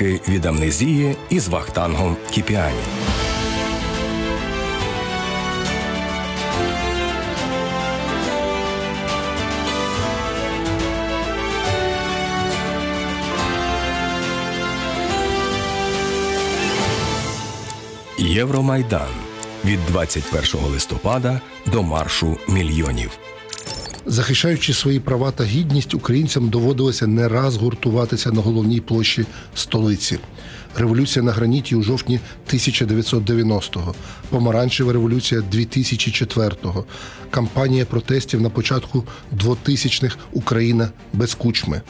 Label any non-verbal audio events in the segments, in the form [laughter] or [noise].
Ліки від амнезії із Вахтангом Кіпіані. Євромайдан від 21 листопада до маршу мільйонів. Захищаючи свої права та гідність, українцям доводилося не раз гуртуватися на головній площі столиці. Революція на граніті у жовтні 1990-го, помаранчева революція 2004-го, кампанія протестів на початку 2000-х Україна без кучми.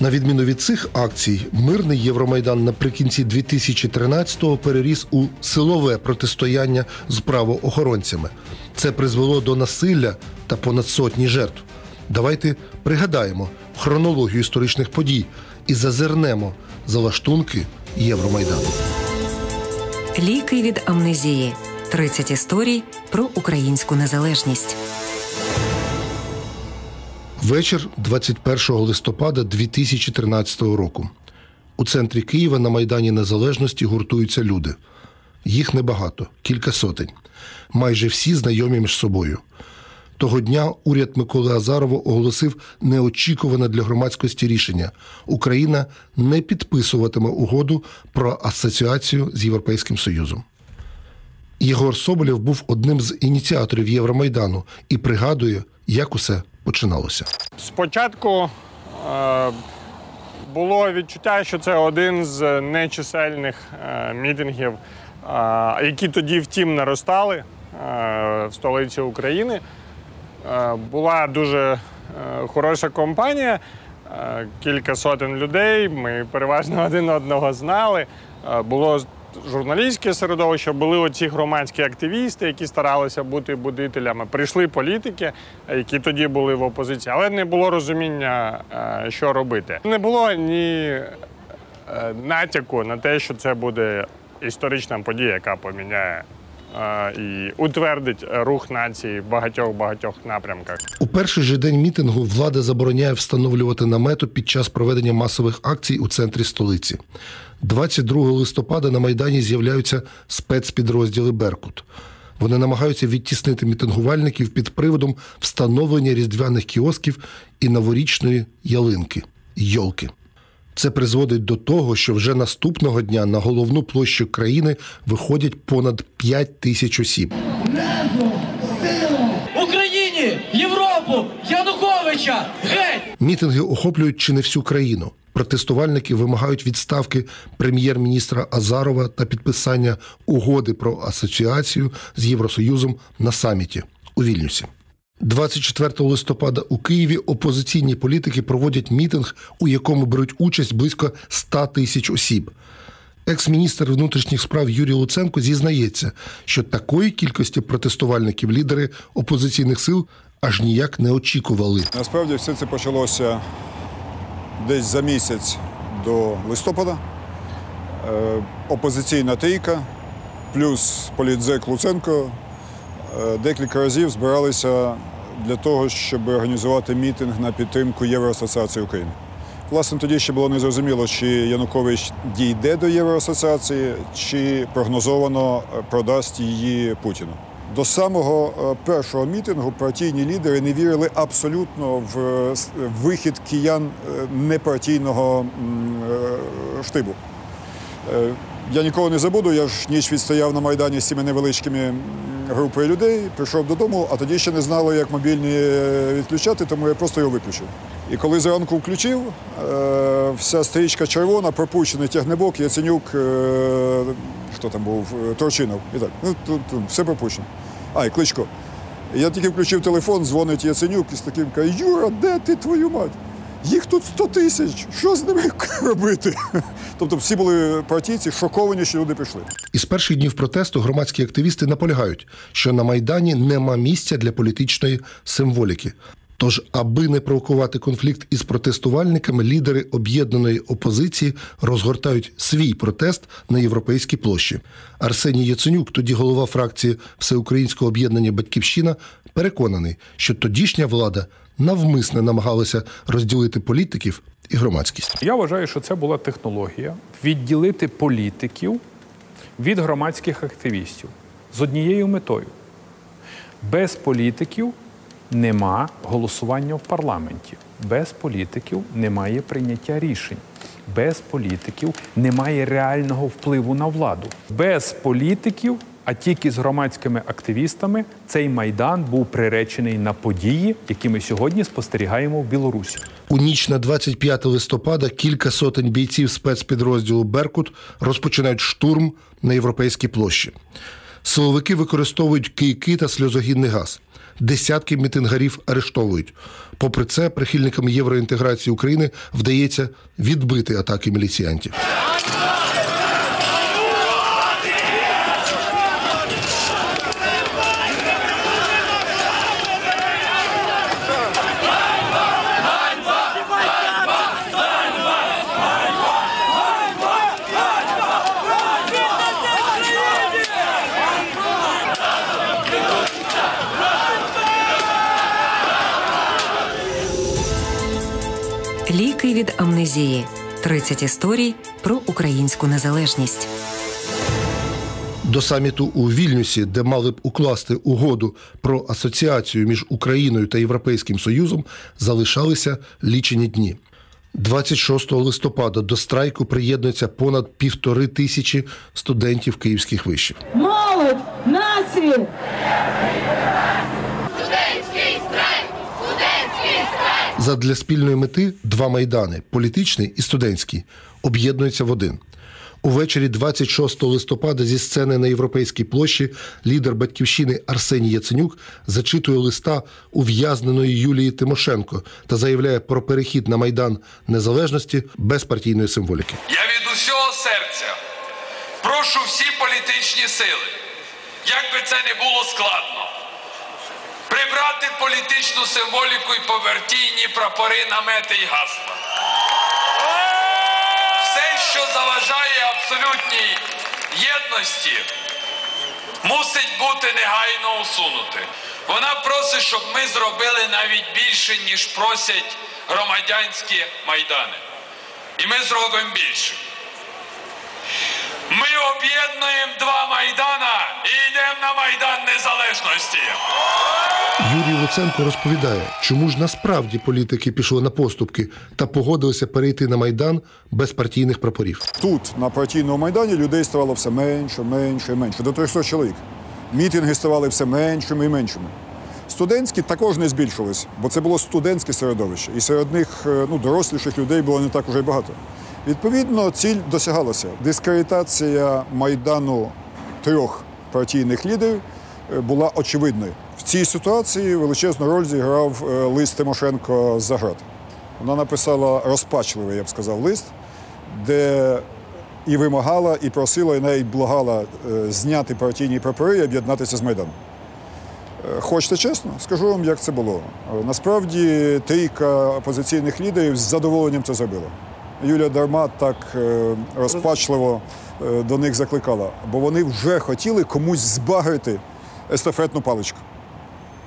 На відміну від цих акцій, мирний Євромайдан наприкінці 2013-го переріс у силове протистояння з правоохоронцями. Це призвело до насилля та понад сотні жертв. Давайте пригадаємо хронологію історичних подій і зазирнемо за лаштунки Євромайдану. Ліки від амнезії. 30 історій про українську незалежність. Вечір 21 листопада 2013 року. У центрі Києва на Майдані Незалежності гуртуються люди. Їх небагато, кілька сотень. Майже всі знайомі між собою. Того дня уряд Миколи Азарова оголосив неочікуване для громадськості рішення: Україна не підписуватиме угоду про асоціацію з Європейським Союзом. Єгор Соболєв був одним з ініціаторів Євромайдану і пригадує, як усе починалося. Спочатку е, було відчуття, що це один з нечисельних е, мітингів, е, які тоді, втім, наростали е, в столиці України. Е, була дуже е, хороша компанія, е, кілька сотень людей. Ми переважно [laughs] один одного знали. Було журналістське середовище, були оці громадські активісти, які старалися бути будителями. Прийшли політики, які тоді були в опозиції, але не було розуміння, що робити. Не було ні натяку на те, що це буде історична подія, яка поміняє. І утвердить рух нації в багатьох багатьох напрямках. У перший же день мітингу влада забороняє встановлювати намету під час проведення масових акцій у центрі столиці. 22 листопада на Майдані з'являються спецпідрозділи Беркут. Вони намагаються відтіснити мітингувальників під приводом встановлення різдвяних кіосків і новорічної ялинки йолки. Це призводить до того, що вже наступного дня на головну площу країни виходять понад 5 тисяч осіб. Україні, Європу, Януковича, геть! Мітинги охоплюють чи не всю країну. Протестувальники вимагають відставки прем'єр-міністра Азарова та підписання угоди про асоціацію з Євросоюзом на саміті у Вільнюсі. 24 листопада у Києві опозиційні політики проводять мітинг, у якому беруть участь близько 100 тисяч осіб. Екс-міністр внутрішніх справ Юрій Луценко зізнається, що такої кількості протестувальників лідери опозиційних сил аж ніяк не очікували. Насправді все це почалося десь за місяць до листопада. Е, Опозиційна трійка плюс політзек Луценко е, декілька разів збиралися для того, щоб організувати мітинг на підтримку Євроасоціації України. Власне, тоді ще було незрозуміло, чи Янукович дійде до Євроасоціації, чи прогнозовано продасть її Путіну. До самого е, першого мітингу партійні лідери не вірили абсолютно в вихід киян е, непартійного е, штибу. Я ніколи не забуду, я ж ніч відстояв на Майдані з цими невеличкими групою людей, прийшов додому, а тоді ще не знали, як мобільні е, відключати, тому я просто його виключив. І коли зранку включив, е, вся стрічка червона, пропущений тягнебок, Яценюк, е, хто там був, Торчинов. І так, ну тут, тут все пропущено. А, і кличко. Я тільки включив телефон, дзвонить Яценюк і з таким каже, Юра, де ти твою мать? Їх тут 100 тисяч, що з ними [laughs] робити? Тобто всі були партійці шоковані, що люди пішли. Із перших днів протесту громадські активісти наполягають, що на Майдані нема місця для політичної символіки. Тож, аби не провокувати конфлікт із протестувальниками, лідери об'єднаної опозиції розгортають свій протест на європейській площі. Арсеній Яценюк, тоді голова фракції Всеукраїнського об'єднання Батьківщина, переконаний, що тодішня влада навмисне намагалася розділити політиків і громадськість. Я вважаю, що це була технологія відділити політиків від громадських активістів з однією метою. Без політиків нема голосування в парламенті. Без політиків немає прийняття рішень. Без політиків немає реального впливу на владу. Без політиків, а тільки з громадськими активістами, цей майдан був приречений на події, які ми сьогодні спостерігаємо в Білорусі. У ніч на 25 листопада кілька сотень бійців спецпідрозділу Беркут розпочинають штурм на європейській площі. Силовики використовують кийки та сльозогінний газ. Десятки мітингарів арештовують. Попри це, прихильникам євроінтеграції України вдається відбити атаки міліціянтів. Від 30 історій про українську незалежність. До саміту у Вільнюсі, де мали б укласти угоду про асоціацію між Україною та Європейським Союзом, залишалися лічені дні. 26 листопада до страйку приєднується понад півтори тисячі студентів київських вишів. Молодь, Задля спільної мети два майдани політичний і студентський об'єднуються в один. Увечері 26 листопада зі сцени на Європейській площі лідер батьківщини Арсеній Яценюк зачитує листа ув'язненої Юлії Тимошенко та заявляє про перехід на майдан незалежності без партійної символіки. Я від усього серця прошу всі політичні сили, як би це не було складно, прибрати політичну символіку і повертійні прапори, намети і гасла. Все, що заважає абсолютній єдності, мусить бути негайно усунути. Вона просить, щоб ми зробили навіть більше, ніж просять громадянські майдани. І ми зробимо більше. Ми об'єднуємо два майдана і йдемо на майдан незалежності. Юрій Луценко розповідає, чому ж насправді політики пішли на поступки та погодилися перейти на майдан без партійних прапорів. Тут, на партійному майдані, людей ставало все менше, менше менше. До 300 чоловік. Мітинги ставали все меншими і меншими. Студентські також не збільшились, бо це було студентське середовище. І серед них е, ну, доросліших людей було не так уже й багато. Відповідно, ціль досягалася. Дискредитація майдану трьох партійних лідерів е, була очевидною. В цій ситуації величезну роль зіграв е, лист Тимошенко Заград. Вона написала розпачливий, я б сказав, лист, де і вимагала, і просила, і навіть благала е, зняти партійні прапори і об'єднатися з Майданом. Е, Хочете чесно, скажу вам, як це було. Насправді трійка опозиційних лідерів з задоволенням це зробила. Юлія Дарма так розпачливо до них закликала, бо вони вже хотіли комусь збагрити естафетну паличку.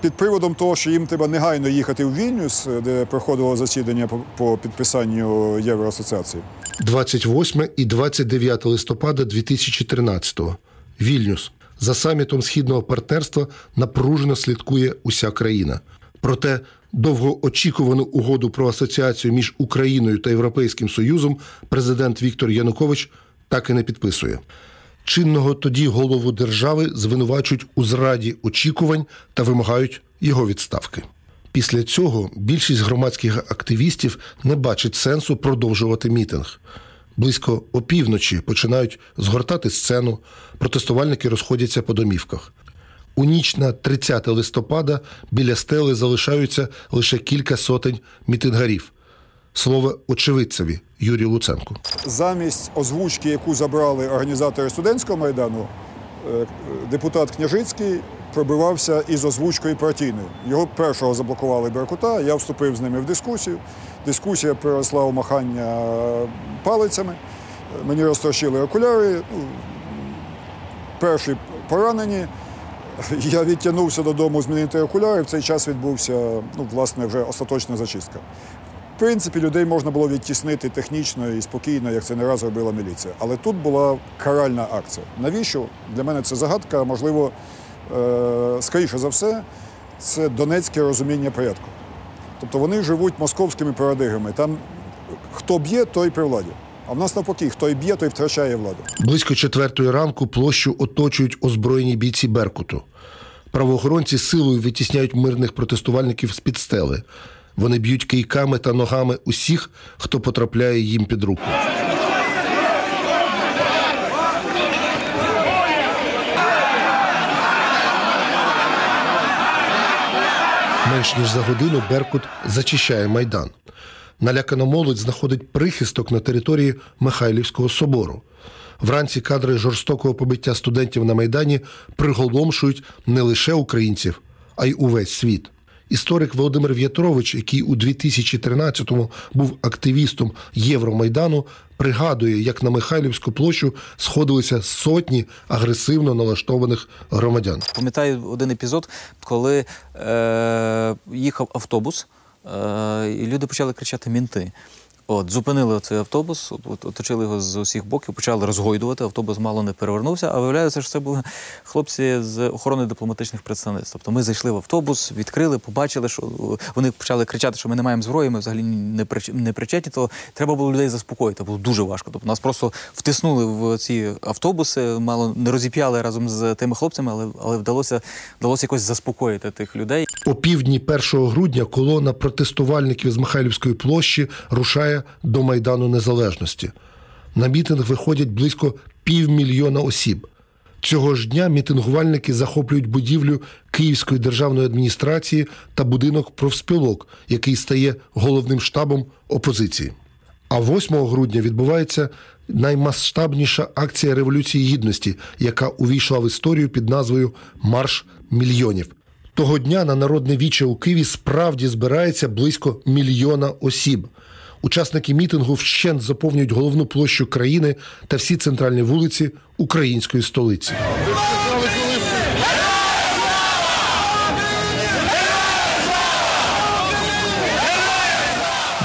Під приводом того, що їм треба негайно їхати в Вільнюс, е, де проходило засідання по, підписанню Євроасоціації. 28 і 29 листопада 2013-го. Вільнюс. За самітом східного партнерства напружено слідкує уся країна. Проте довгоочікувану угоду про асоціацію між Україною та Європейським Союзом президент Віктор Янукович так і не підписує. Чинного тоді голову держави звинувачують у зраді очікувань та вимагають його відставки. Після цього більшість громадських активістів не бачить сенсу продовжувати мітинг. Близько опівночі починають згортати сцену, протестувальники розходяться по домівках. У ніч на 30 листопада біля стели залишаються лише кілька сотень мітингарів. Слово очевидцеві Юрію Луценку. Замість озвучки, яку забрали організатори студентського майдану, е, депутат Княжицький пробивався із озвучкою партійною. Його першого заблокували Беркута, я вступив з ними в дискусію. Дискусія переросла у махання палицями. Мені розтрощили окуляри. Ну, перші поранені. Я відтягнувся додому змінити окуляри. В цей час відбувся ну, власне, вже остаточна зачистка. В принципі, людей можна було відтіснити технічно і спокійно, як це не раз робила міліція. Але тут була каральна акція. Навіщо? Для мене це загадка, можливо, е- скоріше за все, це донецьке розуміння порядку. Тобто вони живуть московськими парадигмами. Там хто б'є, той при владі. А в нас навпаки, хто і б'є, той втрачає владу. Близько четвертої ранку площу оточують озброєні бійці Беркуту. Правоохоронці силою витісняють мирних протестувальників з під стели. Вони б'ють кийками та ногами усіх, хто потрапляє їм під руку. Менш ніж за годину Беркут зачищає майдан. Налякана молодь знаходить прихисток на території Михайлівського собору. Вранці кадри жорстокого побиття студентів на майдані приголомшують не лише українців, а й увесь світ. Історик Володимир В'ятрович, який у 2013-му був активістом Євромайдану, пригадує, як на Михайлівську площу сходилися сотні агресивно налаштованих громадян. Пам'ятаю один епізод, коли е, їхав автобус, е, і люди почали кричати мінти. От, зупинили цей автобус, от, оточили його з усіх боків, почали розгойдувати. Автобус мало не перевернувся. А виявляється, що це були хлопці з охорони дипломатичних представництв. Тобто ми зайшли в автобус, відкрили, побачили, що вони почали кричати, що ми не маємо зброї, ми взагалі не не причетні. То треба було людей заспокоїти. Було дуже важко. Тобто нас просто втиснули в ці автобуси, мало не розіп'яли разом з тими хлопцями, але, але вдалося, вдалося якось заспокоїти тих людей. О півдні 1 грудня колона протестувальників з Михайлівської площі рушає до Майдану Незалежності. На мітинг виходять близько півмільйона осіб. Цього ж дня мітингувальники захоплюють будівлю Київської державної адміністрації та будинок профспілок, який стає головним штабом опозиції. А 8 грудня відбувається наймасштабніша акція Революції Гідності, яка увійшла в історію під назвою Марш мільйонів. Того дня на народне віче у Києві справді збирається близько мільйона осіб. Учасники мітингу вщент заповнюють головну площу країни та всі центральні вулиці української столиці.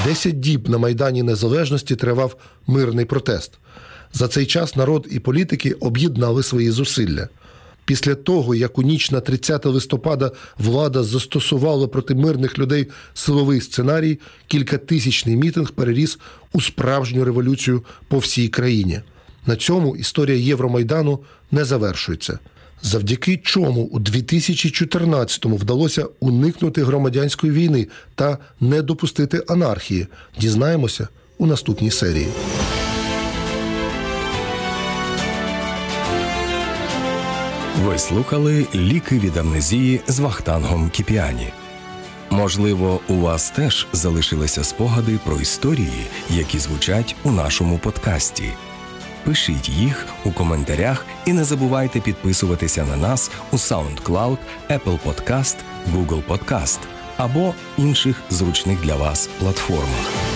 Десять діб на Майдані Незалежності тривав мирний протест. За цей час народ і політики об'єднали свої зусилля. Після того, як у ніч на 30 листопада влада застосувала проти мирних людей силовий сценарій, кількатисячний мітинг переріс у справжню революцію по всій країні. На цьому історія Євромайдану не завершується. Завдяки чому у 2014-му вдалося уникнути громадянської війни та не допустити анархії, дізнаємося у наступній серії. Ви слухали ліки від амнезії з Вахтангом Кіпіані. Можливо, у вас теж залишилися спогади про історії, які звучать у нашому подкасті. Пишіть їх у коментарях і не забувайте підписуватися на нас у SoundCloud, Apple Podcast, Google Podcast або інших зручних для вас платформах.